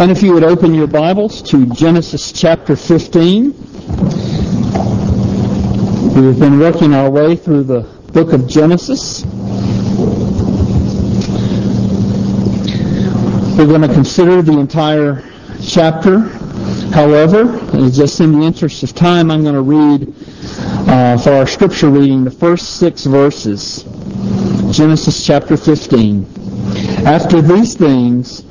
And if you would open your Bibles to Genesis chapter 15. We've been working our way through the book of Genesis. We're going to consider the entire chapter. However, just in the interest of time, I'm going to read uh, for our scripture reading the first six verses. Genesis chapter 15. After these things,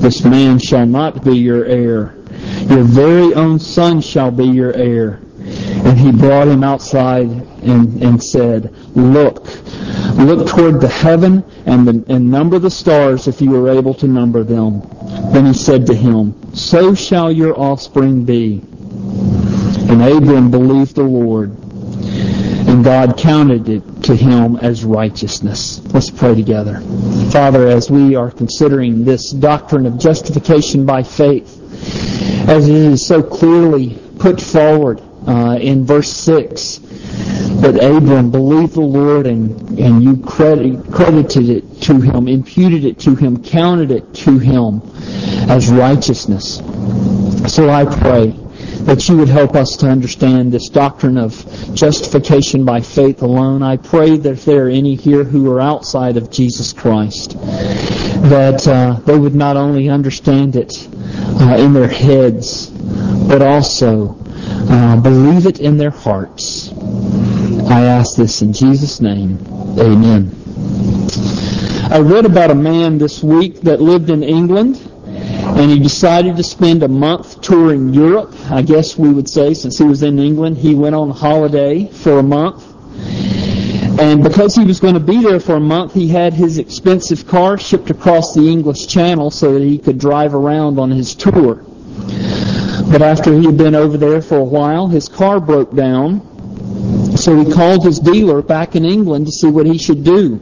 This man shall not be your heir. Your very own son shall be your heir. And he brought him outside and, and said, Look, look toward the heaven and, the, and number the stars if you are able to number them. Then he said to him, So shall your offspring be. And Abram believed the Lord, and God counted it to him as righteousness. Let's pray together. Father, as we are considering this doctrine of justification by faith, as it is so clearly put forward uh, in verse 6, that Abram believed the Lord and, and you credit, credited it to him, imputed it to him, counted it to him as righteousness. So I pray that you would help us to understand this doctrine of justification by faith alone. I pray that if there are any here who are outside of Jesus Christ, that uh, they would not only understand it uh, in their heads, but also uh, believe it in their hearts. I ask this in Jesus' name. Amen. I read about a man this week that lived in England and he decided to spend a month touring Europe. I guess we would say, since he was in England, he went on holiday for a month. And because he was going to be there for a month, he had his expensive car shipped across the English Channel so that he could drive around on his tour. But after he had been over there for a while, his car broke down. So he called his dealer back in England to see what he should do.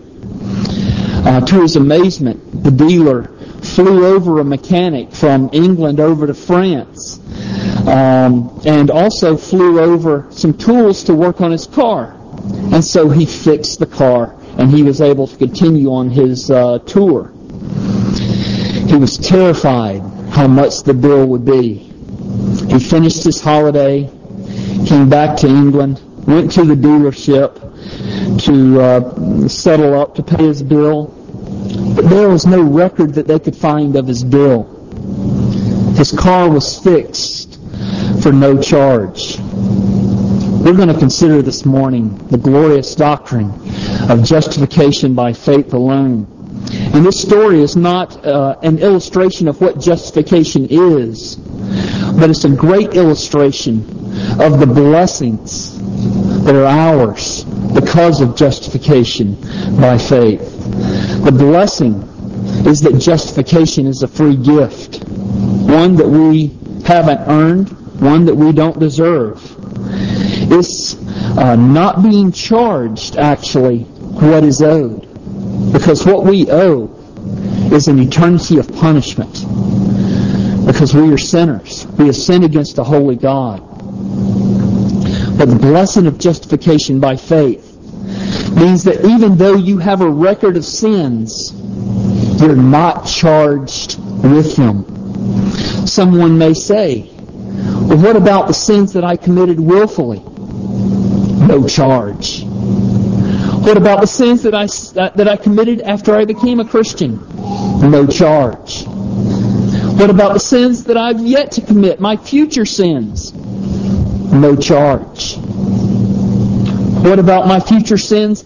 Uh, to his amazement, the dealer flew over a mechanic from England over to France, um, and also flew over some tools to work on his car. And so he fixed the car, and he was able to continue on his uh, tour. He was terrified how much the bill would be. He finished his holiday, came back to England, went to the dealership to uh, settle up to pay his bill, but there was no record that they could find of his bill. His car was fixed for no charge. We're going to consider this morning the glorious doctrine of justification by faith alone. And this story is not uh, an illustration of what justification is, but it's a great illustration of the blessings that are ours because of justification by faith. The blessing is that justification is a free gift, one that we haven't earned, one that we don't deserve. It's uh, not being charged, actually, what is owed. Because what we owe is an eternity of punishment. Because we are sinners. We have sinned against a holy God. But the blessing of justification by faith means that even though you have a record of sins, you're not charged with them. Someone may say, well, what about the sins that I committed willfully? No charge. What about the sins that I, that I committed after I became a Christian? No charge. What about the sins that I've yet to commit, my future sins? No charge. What about my future sins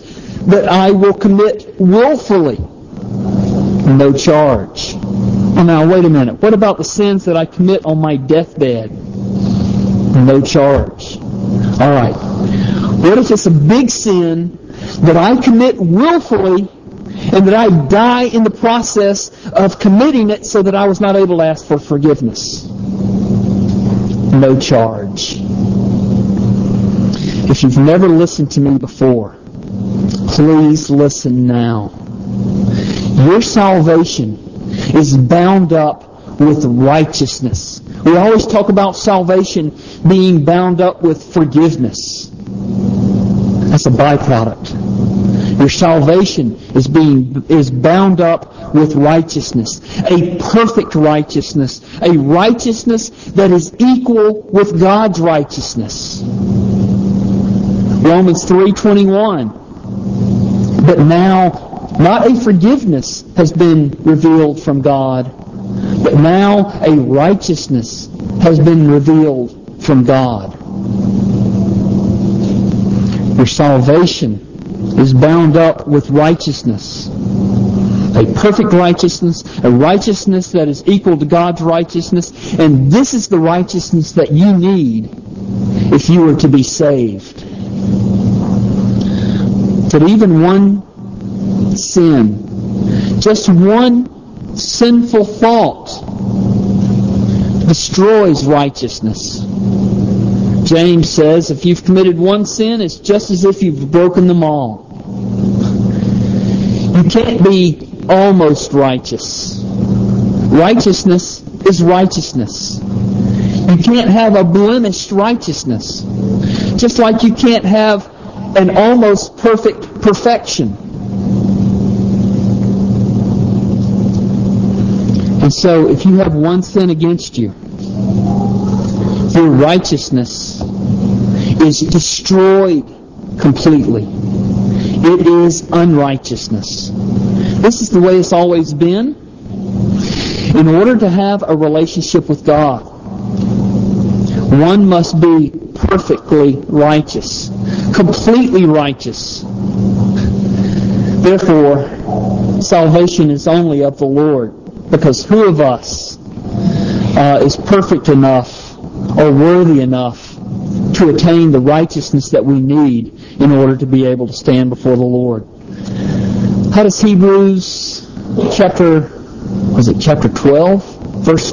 that I will commit willfully? No charge. Well, now, wait a minute. What about the sins that I commit on my deathbed? No charge. All right. What if it's a big sin that I commit willfully and that I die in the process of committing it so that I was not able to ask for forgiveness. No charge. If you've never listened to me before, please listen now. Your salvation is bound up with righteousness. We always talk about salvation being bound up with forgiveness. That's a byproduct. Your salvation is being is bound up with righteousness, a perfect righteousness, a righteousness that is equal with God's righteousness. Romans 3:21 But now not a forgiveness has been revealed from God, but now a righteousness has been revealed from God. Your salvation is bound up with righteousness. A perfect righteousness, a righteousness that is equal to God's righteousness, and this is the righteousness that you need if you are to be saved. That even one sin, just one sinful thought, destroys righteousness. James says if you've committed one sin, it's just as if you've broken them all. You can't be almost righteous. Righteousness is righteousness. You can't have a blemished righteousness. Just like you can't have an almost perfect perfection. And so if you have one sin against you, your righteousness is destroyed completely. It is unrighteousness. This is the way it's always been. In order to have a relationship with God, one must be perfectly righteous, completely righteous. Therefore, salvation is only of the Lord, because who of us uh, is perfect enough or worthy enough to attain the righteousness that we need in order to be able to stand before the Lord. How does Hebrews chapter, was it chapter 12? Verse,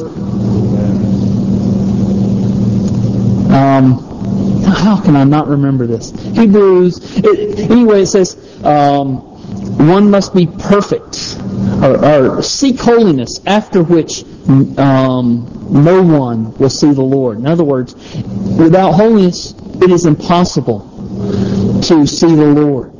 um, how can I not remember this? Hebrews, it, anyway, it says, um, one must be perfect, or, or seek holiness, after which um, no one will see the Lord. In other words, without holiness, it is impossible to see the Lord.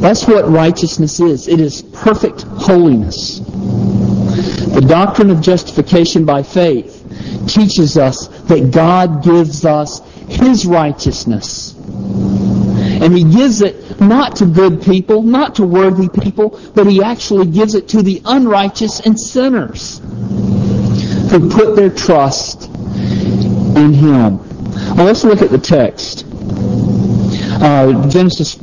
That's what righteousness is. It is perfect holiness. The doctrine of justification by faith teaches us that God gives us His righteousness. And He gives it not to good people, not to worthy people, but He actually gives it to the unrighteous and sinners who put their trust in Him. Well, let's look at the text. Uh, Genesis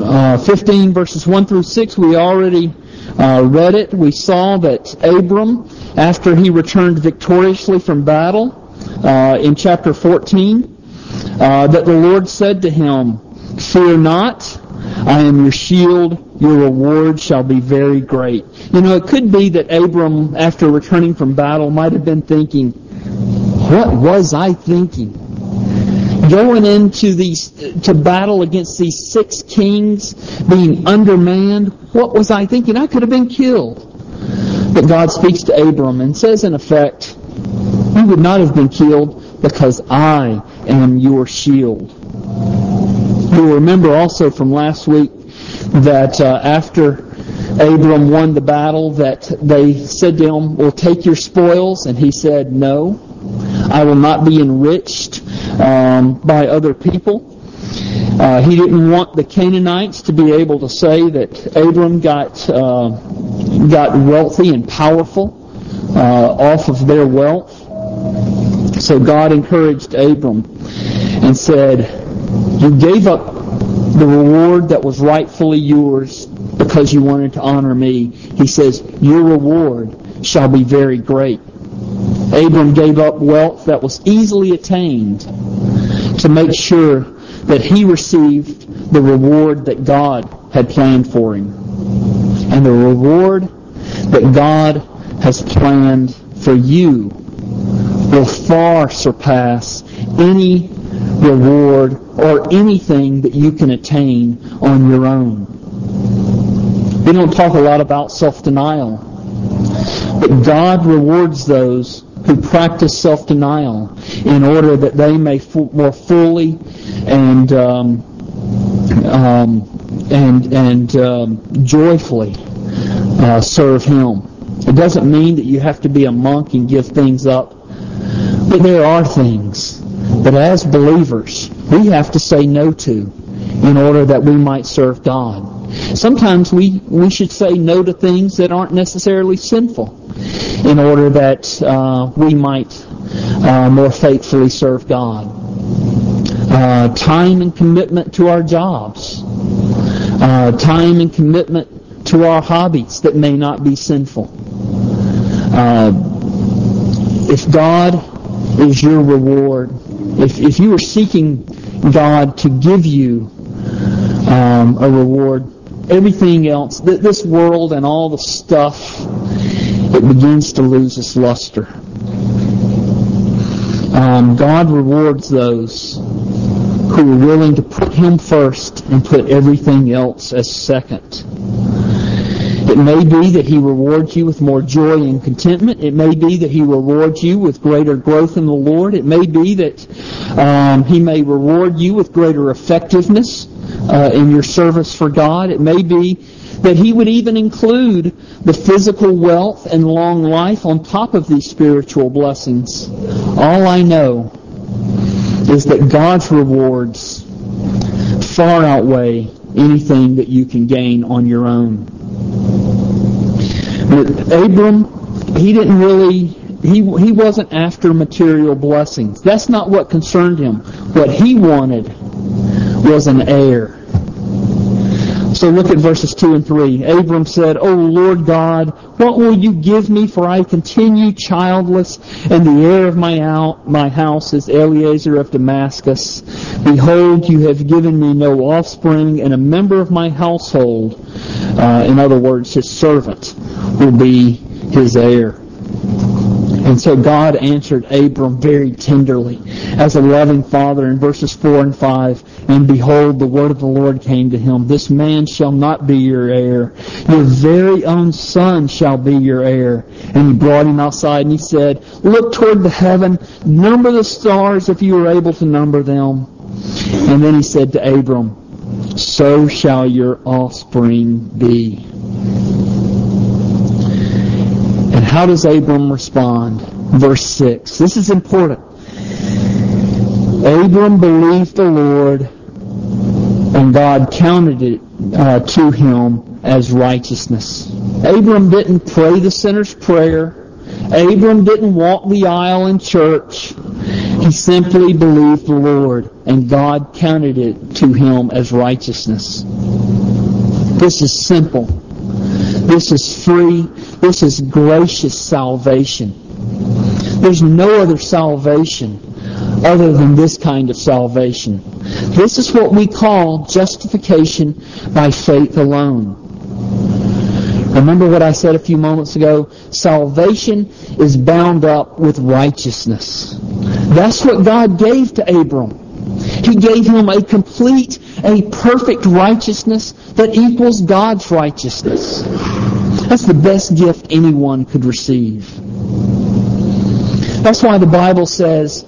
uh, 15 verses 1 through 6, we already uh, read it. We saw that Abram, after he returned victoriously from battle, uh, in chapter 14, uh, that the Lord said to him, Fear not, I am your shield, your reward shall be very great. You know, it could be that Abram, after returning from battle, might have been thinking, what was I thinking? Going into these, to battle against these six kings, being undermanned, what was I thinking? I could have been killed. But God speaks to Abram and says in effect, you would not have been killed because I am your shield. You'll remember also from last week that uh, after Abram won the battle that they said to him, well, take your spoils. And he said, no, I will not be enriched um, by other people. Uh, he didn't want the Canaanites to be able to say that Abram got uh, got wealthy and powerful uh, off of their wealth. So God encouraged Abram and said, "You gave up the reward that was rightfully yours because you wanted to honor me. He says, Your reward shall be very great. Abram gave up wealth that was easily attained to make sure that he received the reward that God had planned for him. And the reward that God has planned for you will far surpass any reward or anything that you can attain on your own. We don't talk a lot about self-denial, but God rewards those who practice self-denial in order that they may more fully and um, um, and and um, joyfully uh, serve Him. It doesn't mean that you have to be a monk and give things up, but there are things that as believers we have to say no to in order that we might serve God. Sometimes we, we should say no to things that aren't necessarily sinful in order that uh, we might uh, more faithfully serve God. Uh, time and commitment to our jobs. Uh, time and commitment to our hobbies that may not be sinful. Uh, if God is your reward, if, if you are seeking God to give you um, a reward, everything else, th- this world and all the stuff, it begins to lose its luster. Um, God rewards those who are willing to put Him first and put everything else as second. It may be that He rewards you with more joy and contentment. It may be that He rewards you with greater growth in the Lord. It may be that um, He may reward you with greater effectiveness uh, in your service for God. It may be that He would even include the physical wealth and long life on top of these spiritual blessings. All I know is that God's rewards far outweigh anything that you can gain on your own. Abram, he didn't really, he, he wasn't after material blessings. That's not what concerned him. What he wanted was an heir. So look at verses 2 and 3. Abram said, O Lord God, what will you give me? For I continue childless, and the heir of my, out, my house is Eliezer of Damascus. Behold, you have given me no offspring, and a member of my household, uh, in other words, his servant, will be his heir. And so God answered Abram very tenderly as a loving father in verses 4 and 5. And behold, the word of the Lord came to him. This man shall not be your heir. Your very own son shall be your heir. And he brought him outside and he said, Look toward the heaven, number the stars if you are able to number them. And then he said to Abram, So shall your offspring be. And how does Abram respond? Verse 6. This is important. Abram believed the Lord, and God counted it uh, to him as righteousness. Abram didn't pray the sinner's prayer. Abram didn't walk the aisle in church. He simply believed the Lord, and God counted it to him as righteousness. This is simple. This is free. This is gracious salvation. There's no other salvation other than this kind of salvation. This is what we call justification by faith alone. Remember what I said a few moments ago? Salvation is bound up with righteousness. That's what God gave to Abram. He gave him a complete, a perfect righteousness that equals God's righteousness. That's the best gift anyone could receive. That's why the Bible says,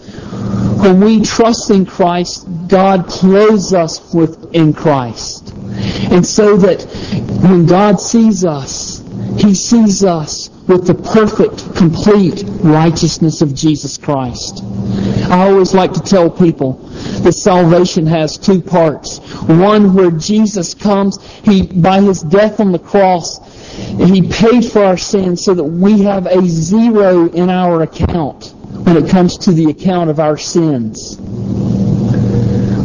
when we trust in Christ, God clothes us with in Christ. And so that when God sees us, He sees us with the perfect, complete righteousness of Jesus Christ. I always like to tell people that salvation has two parts. One where Jesus comes, He, by His death on the cross, He paid for our sins so that we have a zero in our account when it comes to the account of our sins.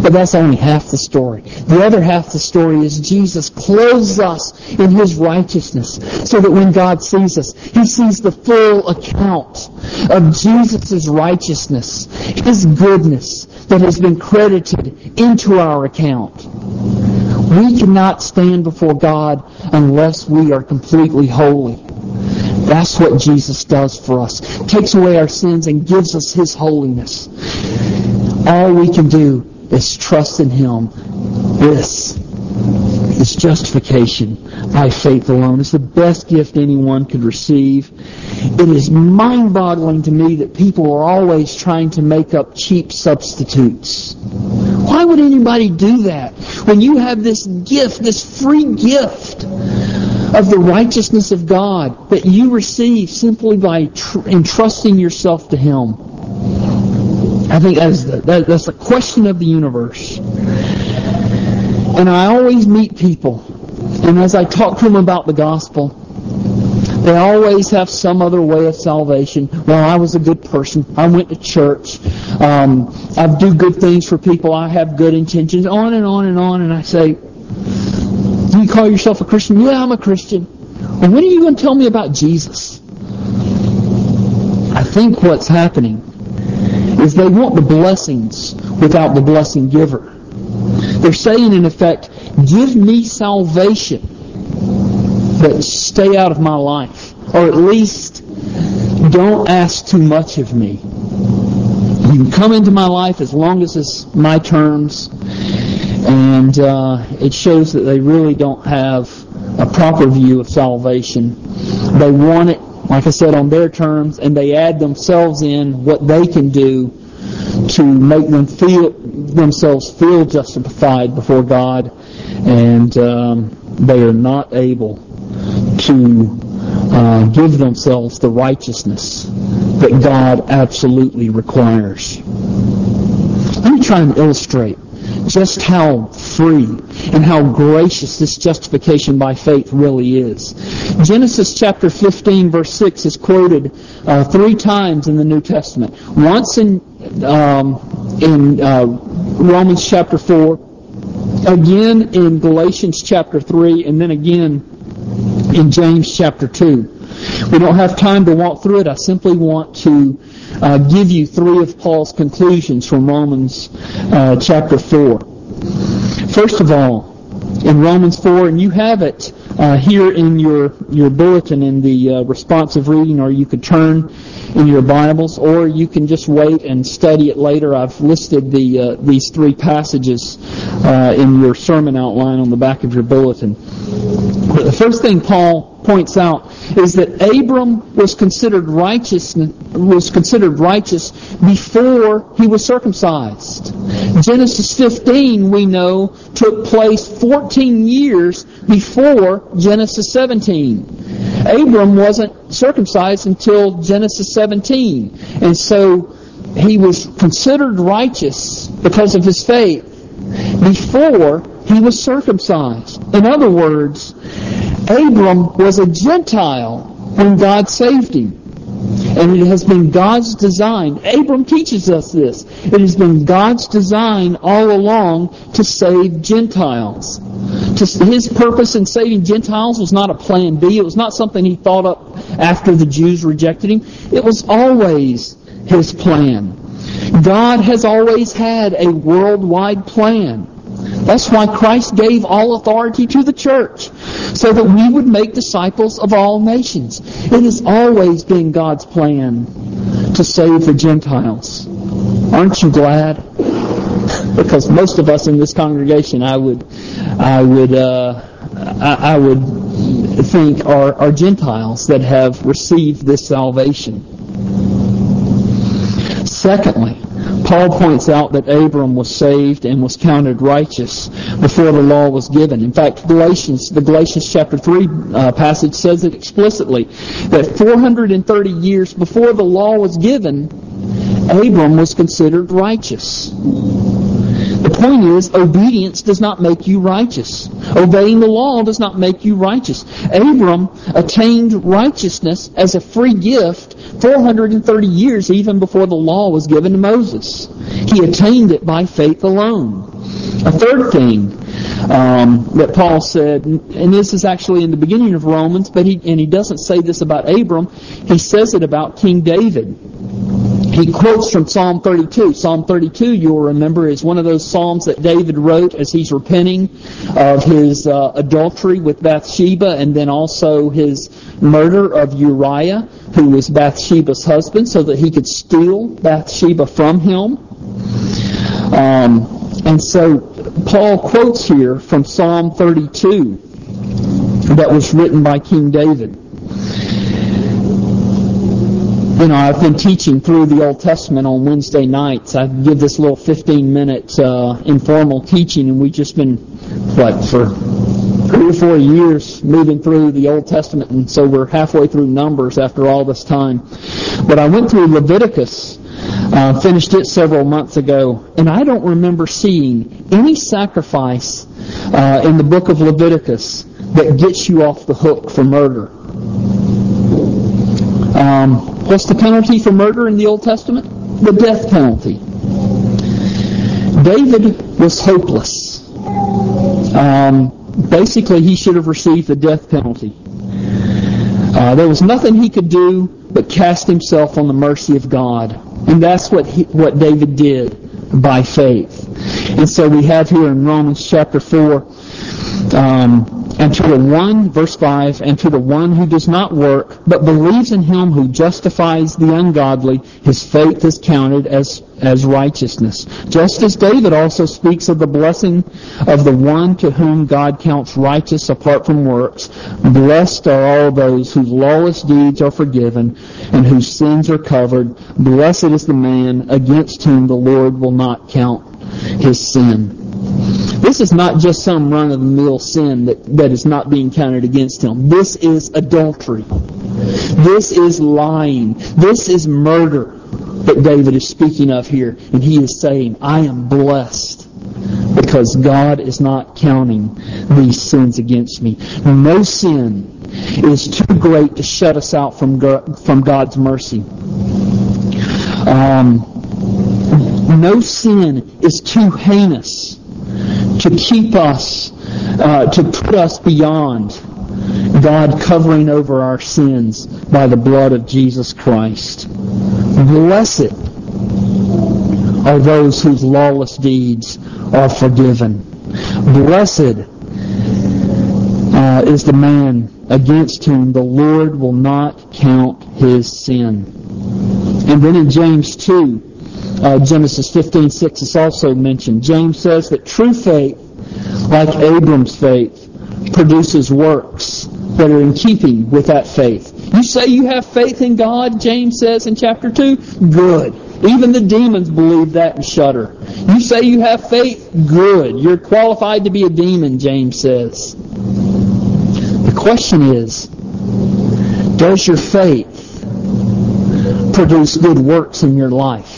But that's only half the story. The other half of the story is Jesus clothes us in His righteousness so that when God sees us, He sees the full account of Jesus' righteousness, His goodness that has been credited into our account. We cannot stand before God unless we are completely holy. That's what Jesus does for us. Takes away our sins and gives us His holiness. All we can do is trust in Him. This is justification by faith alone. It's the best gift anyone could receive. It is mind-boggling to me that people are always trying to make up cheap substitutes. Why would anybody do that? When you have this gift, this free gift of the righteousness of God that you receive simply by tr- entrusting yourself to Him. I think that's the, that, that's the question of the universe. And I always meet people, and as I talk to them about the gospel, they always have some other way of salvation. Well, I was a good person. I went to church. Um, I do good things for people. I have good intentions. On and on and on. And I say, do you call yourself a Christian? Yeah, I'm a Christian. Well, when are you going to tell me about Jesus? I think what's happening is they want the blessings without the blessing giver. They're saying, in effect, give me salvation, but stay out of my life. Or at least don't ask too much of me. You can come into my life as long as it's my terms. And uh, it shows that they really don't have a proper view of salvation. They want it, like I said, on their terms, and they add themselves in what they can do to make them feel themselves feel justified before God, and um, they are not able to uh, give themselves the righteousness that God absolutely requires. Let me try and illustrate just how free and how gracious this justification by faith really is. Genesis chapter 15 verse 6 is quoted uh, three times in the New Testament. Once in um, in uh, Romans chapter 4, again in Galatians chapter 3, and then again in James chapter 2. We don't have time to walk through it. I simply want to uh, give you three of Paul's conclusions from Romans uh, chapter 4. First of all, in Romans 4, and you have it uh, here in your, your bulletin in the uh, responsive reading, or you could turn in your Bibles, or you can just wait and study it later. I've listed the uh, these three passages uh, in your sermon outline on the back of your bulletin. But the first thing Paul points out is that Abram was considered righteous was considered righteous before he was circumcised. Genesis 15 we know took place 14 years before Genesis 17. Abram wasn't circumcised until Genesis 17. And so he was considered righteous because of his faith before he was circumcised. In other words, Abram was a Gentile when God saved him. And it has been God's design. Abram teaches us this. It has been God's design all along to save Gentiles. His purpose in saving Gentiles was not a plan B. It was not something he thought up after the Jews rejected him. It was always his plan. God has always had a worldwide plan. That's why Christ gave all authority to the church, so that we would make disciples of all nations. It has always been God's plan to save the Gentiles. Aren't you glad? because most of us in this congregation, I would, I would, uh, I, I would think are, are Gentiles that have received this salvation. Secondly, Paul points out that Abram was saved and was counted righteous before the law was given. In fact, Galatians, the Galatians chapter 3 uh, passage says it explicitly that 430 years before the law was given, Abram was considered righteous. The point is, obedience does not make you righteous. Obeying the law does not make you righteous. Abram attained righteousness as a free gift 430 years even before the law was given to Moses. He attained it by faith alone. A third thing um, that Paul said, and this is actually in the beginning of Romans, but he and he doesn't say this about Abram. He says it about King David. He quotes from Psalm 32. Psalm 32, you'll remember, is one of those psalms that David wrote as he's repenting of his uh, adultery with Bathsheba and then also his murder of Uriah, who was Bathsheba's husband, so that he could steal Bathsheba from him. Um, and so Paul quotes here from Psalm 32 that was written by King David you know, I've been teaching through the Old Testament on Wednesday nights. I give this little 15-minute uh, informal teaching, and we've just been, what, for three or four years moving through the Old Testament, and so we're halfway through Numbers after all this time. But I went through Leviticus, uh, finished it several months ago, and I don't remember seeing any sacrifice uh, in the book of Leviticus that gets you off the hook for murder. Um, What's the penalty for murder in the Old Testament? The death penalty. David was hopeless. Um, basically, he should have received the death penalty. Uh, there was nothing he could do but cast himself on the mercy of God. And that's what he, what David did by faith. And so we have here in Romans chapter 4, um, and to the one, verse 5, and to the one who does not work, but believes in him who justifies the ungodly, his faith is counted as, as righteousness. Just as David also speaks of the blessing of the one to whom God counts righteous apart from works, blessed are all those whose lawless deeds are forgiven and whose sins are covered. Blessed is the man against whom the Lord will not count his sin. This is not just some run-of-the-mill sin that, that is not being counted against him. This is adultery. This is lying. This is murder that David is speaking of here. And he is saying, I am blessed because God is not counting these sins against me. No sin is too great to shut us out from, from God's mercy. Um, no sin is too heinous to keep us, uh, to put us beyond God covering over our sins by the blood of Jesus Christ. Blessed are those whose lawless deeds are forgiven. Blessed uh, is the man against whom the Lord will not count his sin. And then in James 2, uh, Genesis 15:6 is also mentioned. James says that true faith, like Abram's faith, produces works that are in keeping with that faith. You say you have faith in God, James says in chapter 2? Good. Even the demons believe that and shudder. You say you have faith? Good. You're qualified to be a demon, James says. The question is, does your faith produce good works in your life?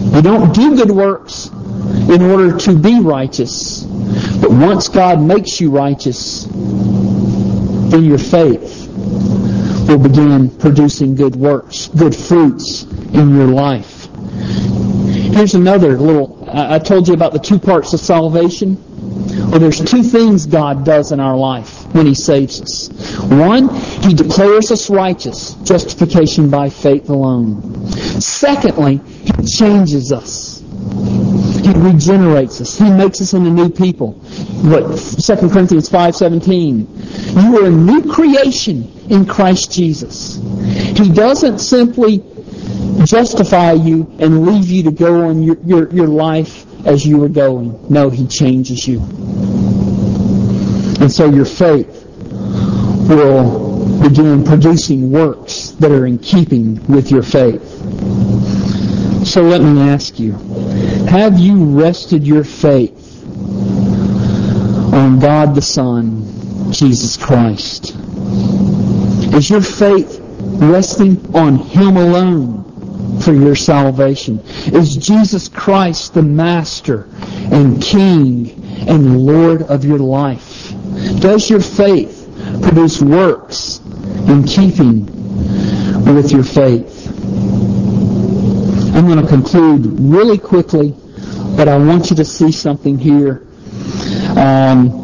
You don't do good works in order to be righteous. But once God makes you righteous, then your faith will begin producing good works, good fruits in your life. Here's another little, I told you about the two parts of salvation. Well, there's two things God does in our life when He saves us. One, He declares us righteous, justification by faith alone. Secondly, he changes us. He regenerates us. He makes us into new people. What 2 Corinthians 5:17. You are a new creation in Christ Jesus. He doesn't simply justify you and leave you to go on your, your, your life as you were going. No, he changes you. And so your faith will begin producing works that are in keeping with your faith. So let me ask you, have you rested your faith on God the Son, Jesus Christ? Is your faith resting on Him alone for your salvation? Is Jesus Christ the Master and King and Lord of your life? Does your faith produce works in keeping with your faith? I'm going to conclude really quickly, but I want you to see something here. Um,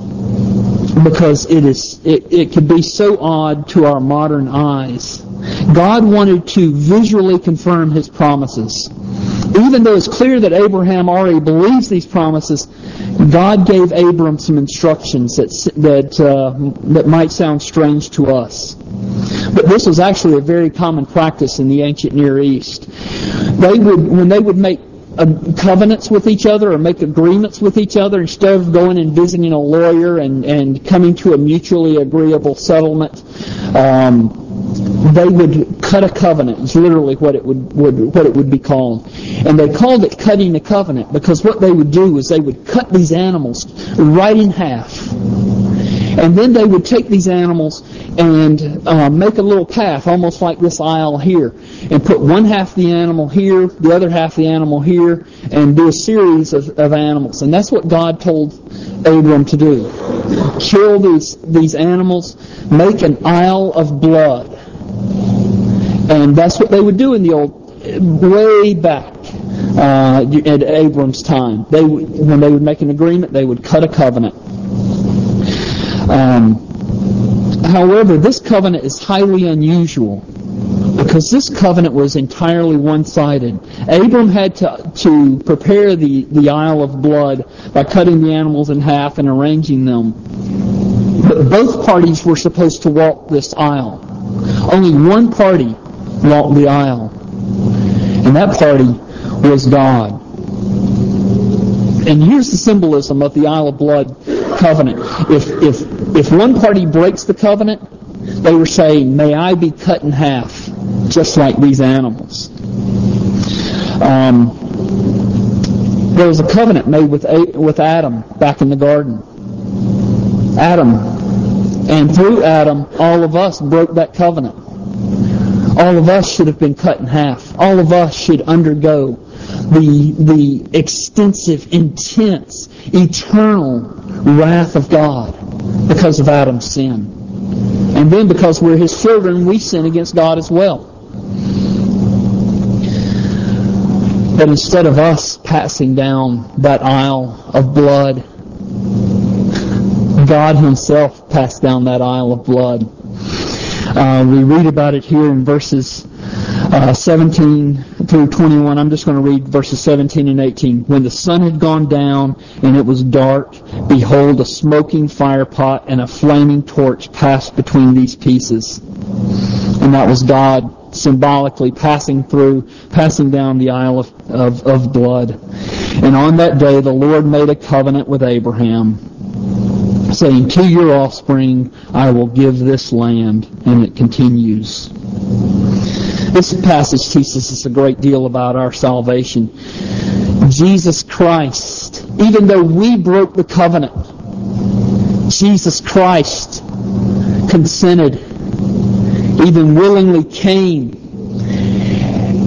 because it is it, it could be so odd to our modern eyes God wanted to visually confirm his promises. Even though it's clear that Abraham already believes these promises, God gave Abram some instructions that that uh, that might sound strange to us. But this was actually a very common practice in the ancient Near East. They would, when they would make uh, covenants with each other or make agreements with each other instead of going and visiting a lawyer and, and coming to a mutually agreeable settlement. Um, they would cut a covenant. It's literally what it would, would what it would be called, and they called it cutting a covenant because what they would do is they would cut these animals right in half, and then they would take these animals and uh, make a little path, almost like this aisle here, and put one half the animal here, the other half the animal here, and do a series of, of animals. And that's what God told Abram to do. Kill these, these animals, make an aisle of blood. And that's what they would do in the old, way back uh, at Abram's time. They, when they would make an agreement, they would cut a covenant. Um, however, this covenant is highly unusual because this covenant was entirely one-sided. Abram had to, to prepare the, the aisle of blood by cutting the animals in half and arranging them. But both parties were supposed to walk this aisle. Only one party walked the aisle. And that party was God. And here's the symbolism of the aisle of blood covenant. If, if, if one party breaks the covenant, they were saying, may I be cut in half, just like these animals. Um, there was a covenant made with, with Adam back in the garden. Adam. And through Adam, all of us broke that covenant. All of us should have been cut in half. All of us should undergo the, the extensive, intense, eternal wrath of God because of Adam's sin. And then because we're his children, we sin against God as well. But instead of us passing down that aisle of blood, God himself passed down that aisle of blood. Uh, we read about it here in verses uh, 17 through 21. I'm just going to read verses 17 and 18. When the sun had gone down and it was dark, behold, a smoking firepot and a flaming torch passed between these pieces. And that was God symbolically passing through, passing down the aisle of, of, of blood. And on that day, the Lord made a covenant with Abraham saying, To your offspring I will give this land. And it continues. This passage teaches us a great deal about our salvation. Jesus Christ, even though we broke the covenant, Jesus Christ consented, even willingly came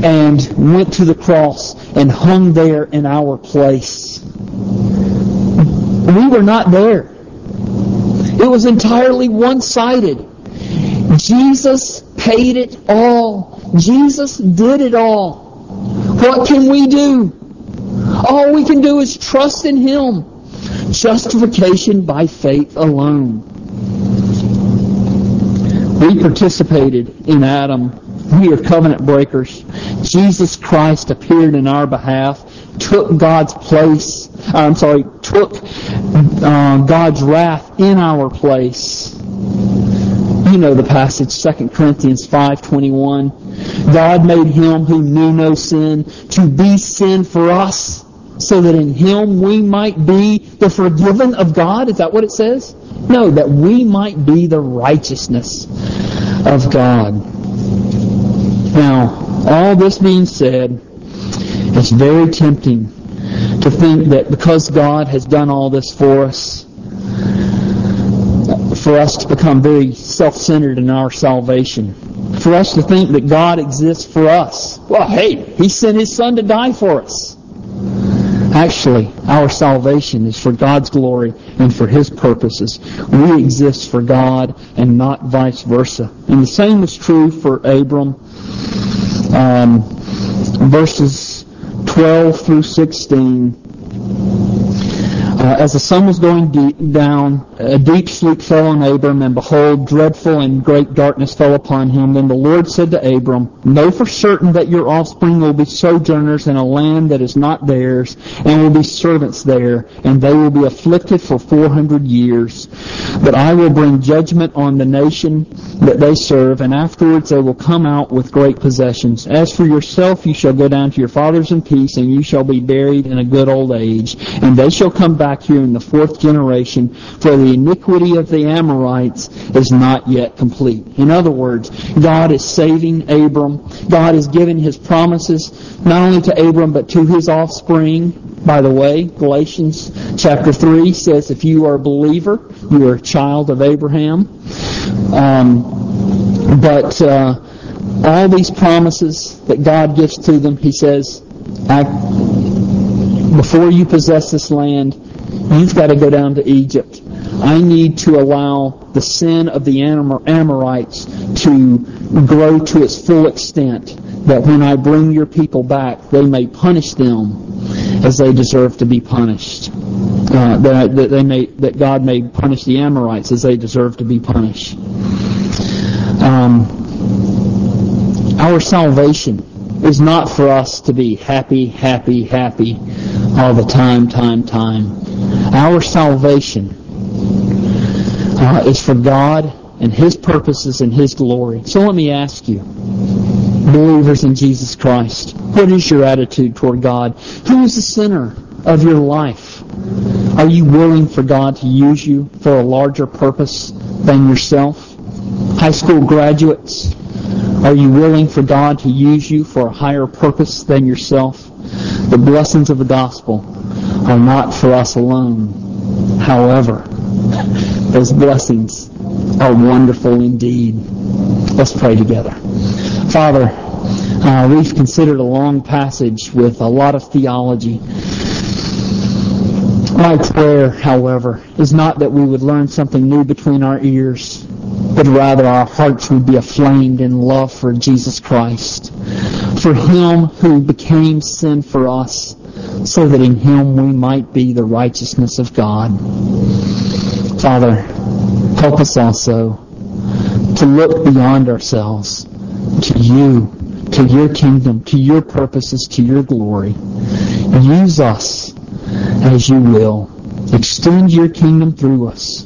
and went to the cross and hung there in our place. We were not there. It was entirely one-sided. Jesus paid it all. Jesus did it all. What can we do? All we can do is trust in Him. Justification by faith alone. We participated in Adam. We are covenant breakers. Jesus Christ appeared in our behalf, took God's place, I'm sorry, took uh, God's wrath in our place. You know the passage, 2 Corinthians 5.21. God made him who knew no sin to be sin for us, so that in him we might be the forgiven of God. Is that what it says? No, that we might be the righteousness of God. Now, all this being said, it's very tempting to think that because God has done all this for us, for us to become very self-centered in our salvation. For us to think that God exists for us. Well, hey, He sent His Son to die for us. Actually, our salvation is for God's glory and for His purposes. We exist for God and not vice versa. And the same is true for Abram. Um, verses 12 through 16 Uh, as the sun was going deep, down, a deep sleep fell on Abram, and behold, dreadful and great darkness fell upon him. Then the Lord said to Abram, Know for certain that your offspring will be sojourners in a land that is not theirs, and will be servants there, and they will be afflicted for four hundred years. But I will bring judgment on the nation that they serve, and afterwards they will come out with great possessions. As for yourself, you shall go down to your fathers in peace, and you shall be buried in a good old age, and they shall come back here in the fourth generation, for the iniquity of the Amorites is not yet complete. In other words, God is saving Abram. God is giving his promises not only to Abram, but to his offspring. By the way, Galatians chapter 3 says if you are a believer, you are a child of Abraham. Um, but uh, all these promises that God gives to them, he says, before you possess this land, You've got to go down to Egypt. I need to allow the sin of the Amorites to grow to its full extent, that when I bring your people back, they may punish them as they deserve to be punished. Uh, that, that, they may, that God may punish the Amorites as they deserve to be punished. Um, our salvation is not for us to be happy, happy, happy all the time, time, time. Our salvation uh, is for God and His purposes and His glory. So let me ask you, believers in Jesus Christ, what is your attitude toward God? Who is the center of your life? Are you willing for God to use you for a larger purpose than yourself? High school graduates, are you willing for God to use you for a higher purpose than yourself? The blessings of the gospel are not for us alone. However, those blessings are wonderful indeed. Let's pray together. Father, uh, we've considered a long passage with a lot of theology. My prayer, however, is not that we would learn something new between our ears, but rather our hearts would be aflamed in love for Jesus Christ, for Him who became sin for us, so that in Him we might be the righteousness of God. Father, help us also to look beyond ourselves to you, to your kingdom, to your purposes, to your glory. Use us as you will. Extend your kingdom through us.